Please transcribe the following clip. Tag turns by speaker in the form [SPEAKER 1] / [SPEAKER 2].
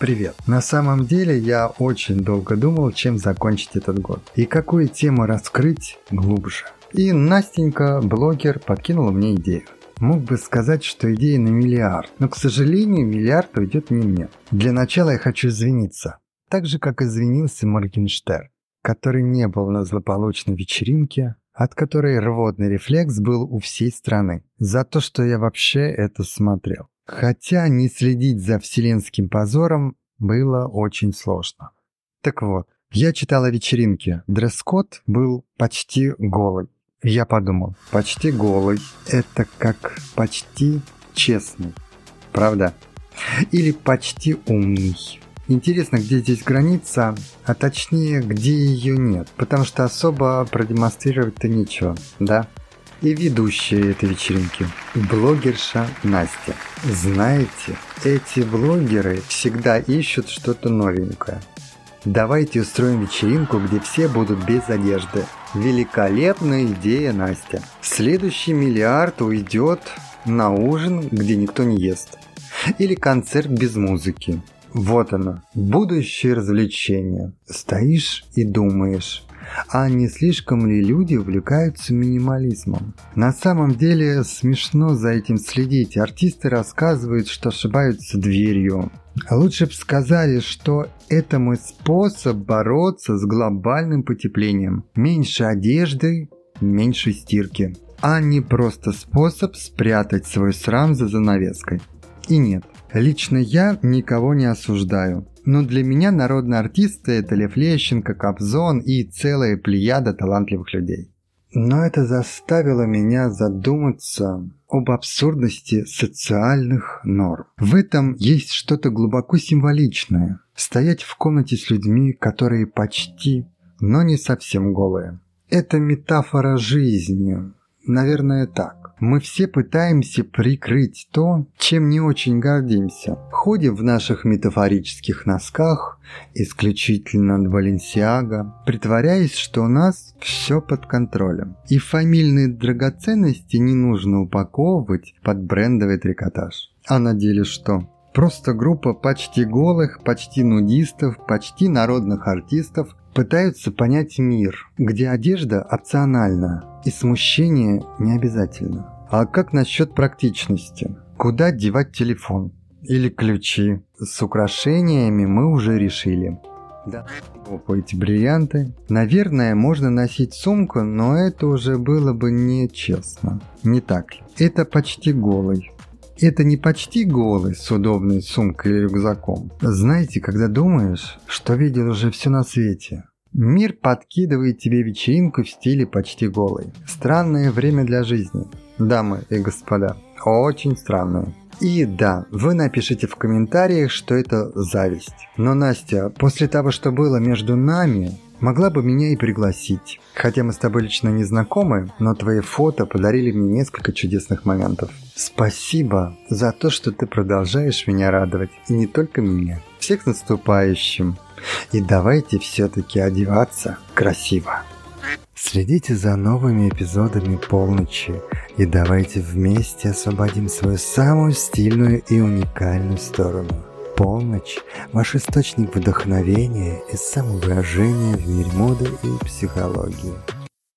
[SPEAKER 1] Привет. На самом деле я очень долго думал, чем закончить этот год и какую тему раскрыть глубже. И Настенька, блогер, подкинула мне идею. Мог бы сказать, что идея на миллиард, но, к сожалению, миллиард уйдет не мне. Для начала я хочу извиниться. Так же, как извинился Моргенштерн, который не был на злополучной вечеринке, от которой рвотный рефлекс был у всей страны, за то, что я вообще это смотрел. Хотя не следить за вселенским позором было очень сложно. Так вот, я читал о вечеринке. Дресс-код был почти голый. Я подумал, почти голый – это как почти честный. Правда? Или почти умный. Интересно, где здесь граница, а точнее, где ее нет, потому что особо продемонстрировать-то нечего, да? И ведущая этой вечеринки, блогерша Настя. Знаете, эти блогеры всегда ищут что-то новенькое. Давайте устроим вечеринку, где все будут без одежды. Великолепная идея, Настя. Следующий миллиард уйдет на ужин, где никто не ест. Или концерт без музыки. Вот оно, будущее развлечение. Стоишь и думаешь, а не слишком ли люди увлекаются минимализмом. На самом деле смешно за этим следить. Артисты рассказывают, что ошибаются дверью. Лучше бы сказали, что это мой способ бороться с глобальным потеплением. Меньше одежды, меньше стирки. А не просто способ спрятать свой срам за занавеской. И нет, лично я никого не осуждаю. Но для меня народные артисты – это Лев Лещенко, Кобзон и целая плеяда талантливых людей. Но это заставило меня задуматься об абсурдности социальных норм. В этом есть что-то глубоко символичное. Стоять в комнате с людьми, которые почти, но не совсем голые. Это метафора жизни. Наверное, так. Мы все пытаемся прикрыть то, чем не очень гордимся. Ходим в наших метафорических носках, исключительно от Баленсиага, притворяясь, что у нас все под контролем. И фамильные драгоценности не нужно упаковывать под брендовый трикотаж. А на деле что? Просто группа почти голых, почти нудистов, почти народных артистов пытаются понять мир, где одежда опциональна и смущение не обязательно. А как насчет практичности? Куда девать телефон? Или ключи? С украшениями мы уже решили. Да, опа, эти бриллианты. Наверное, можно носить сумку, но это уже было бы нечестно. Не так ли? Это почти голый. Это не почти голый с удобной сумкой или рюкзаком. Знаете, когда думаешь, что видел уже все на свете, Мир подкидывает тебе вечеринку в стиле почти голый. Странное время для жизни, дамы и господа. Очень странное. И да, вы напишите в комментариях, что это зависть. Но Настя, после того, что было между нами, могла бы меня и пригласить. Хотя мы с тобой лично не знакомы, но твои фото подарили мне несколько чудесных моментов. Спасибо за то, что ты продолжаешь меня радовать. И не только меня. Всех наступающим. И давайте все-таки одеваться красиво. Следите за новыми эпизодами полночи и давайте вместе освободим свою самую стильную и уникальную сторону. Полночь – ваш источник вдохновения и самовыражения в мире моды и психологии.